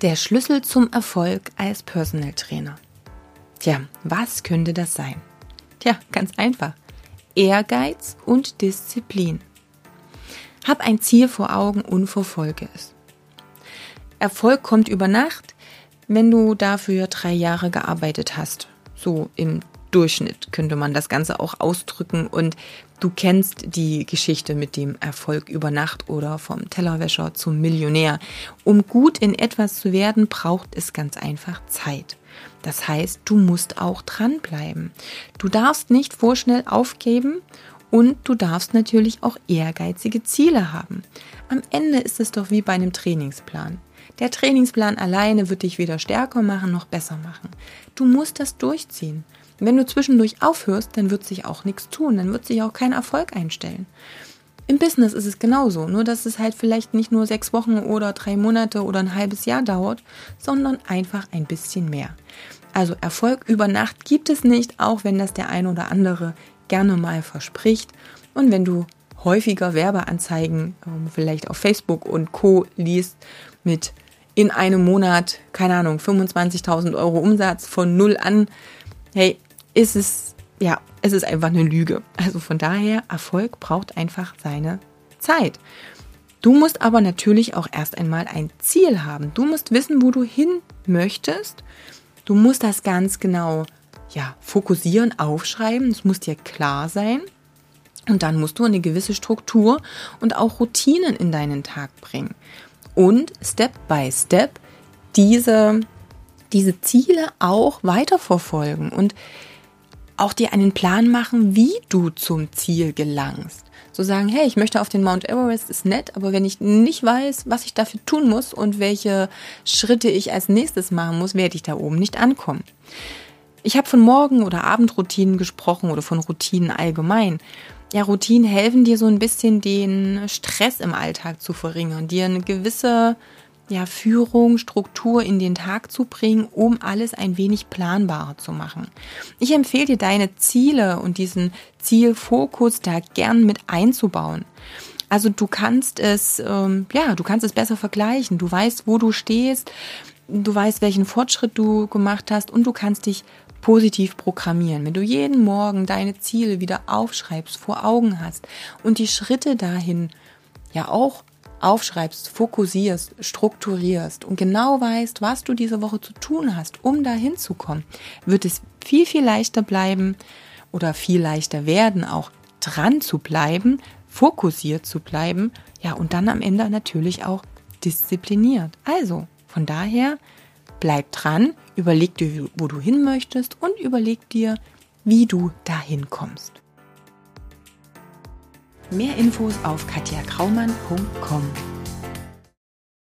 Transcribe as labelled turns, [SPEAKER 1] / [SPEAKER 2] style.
[SPEAKER 1] Der Schlüssel zum Erfolg als Personal Trainer. Tja, was könnte das sein? Tja, ganz einfach. Ehrgeiz und Disziplin. Hab ein Ziel vor Augen und verfolge es. Erfolg kommt über Nacht, wenn du dafür drei Jahre gearbeitet hast. So im Durchschnitt könnte man das Ganze auch ausdrücken und du kennst die Geschichte mit dem Erfolg über Nacht oder vom Tellerwäscher zum Millionär. Um gut in etwas zu werden, braucht es ganz einfach Zeit. Das heißt, du musst auch dranbleiben. Du darfst nicht vorschnell aufgeben und du darfst natürlich auch ehrgeizige Ziele haben. Am Ende ist es doch wie bei einem Trainingsplan. Der Trainingsplan alleine wird dich weder stärker machen noch besser machen. Du musst das durchziehen. Wenn du zwischendurch aufhörst, dann wird sich auch nichts tun, dann wird sich auch kein Erfolg einstellen. Im Business ist es genauso, nur dass es halt vielleicht nicht nur sechs Wochen oder drei Monate oder ein halbes Jahr dauert, sondern einfach ein bisschen mehr. Also Erfolg über Nacht gibt es nicht, auch wenn das der ein oder andere gerne mal verspricht. Und wenn du häufiger Werbeanzeigen ähm, vielleicht auf Facebook und Co liest mit in einem Monat, keine Ahnung, 25.000 Euro Umsatz von null an, hey, ist es, ja, es ist einfach eine Lüge. Also von daher, Erfolg braucht einfach seine Zeit. Du musst aber natürlich auch erst einmal ein Ziel haben. Du musst wissen, wo du hin möchtest. Du musst das ganz genau ja, fokussieren, aufschreiben. Es muss dir klar sein. Und dann musst du eine gewisse Struktur und auch Routinen in deinen Tag bringen. Und Step by Step diese, diese Ziele auch weiterverfolgen. Und auch dir einen Plan machen, wie du zum Ziel gelangst. So sagen, hey, ich möchte auf den Mount Everest, ist nett, aber wenn ich nicht weiß, was ich dafür tun muss und welche Schritte ich als nächstes machen muss, werde ich da oben nicht ankommen. Ich habe von Morgen- oder Abendroutinen gesprochen oder von Routinen allgemein. Ja, Routinen helfen dir so ein bisschen den Stress im Alltag zu verringern, dir eine gewisse ja, Führung, Struktur in den Tag zu bringen, um alles ein wenig planbarer zu machen. Ich empfehle dir, deine Ziele und diesen Zielfokus da gern mit einzubauen. Also du kannst es, ähm, ja, du kannst es besser vergleichen. Du weißt, wo du stehst, du weißt, welchen Fortschritt du gemacht hast und du kannst dich positiv programmieren. Wenn du jeden Morgen deine Ziele wieder aufschreibst, vor Augen hast und die Schritte dahin ja auch aufschreibst, fokussierst, strukturierst und genau weißt, was du diese Woche zu tun hast, um da hinzukommen, wird es viel, viel leichter bleiben oder viel leichter werden, auch dran zu bleiben, fokussiert zu bleiben, ja, und dann am Ende natürlich auch diszipliniert. Also, von daher, bleib dran, überleg dir, wo du hin möchtest und überleg dir, wie du dahin kommst. Mehr Infos auf katjakraumann.com.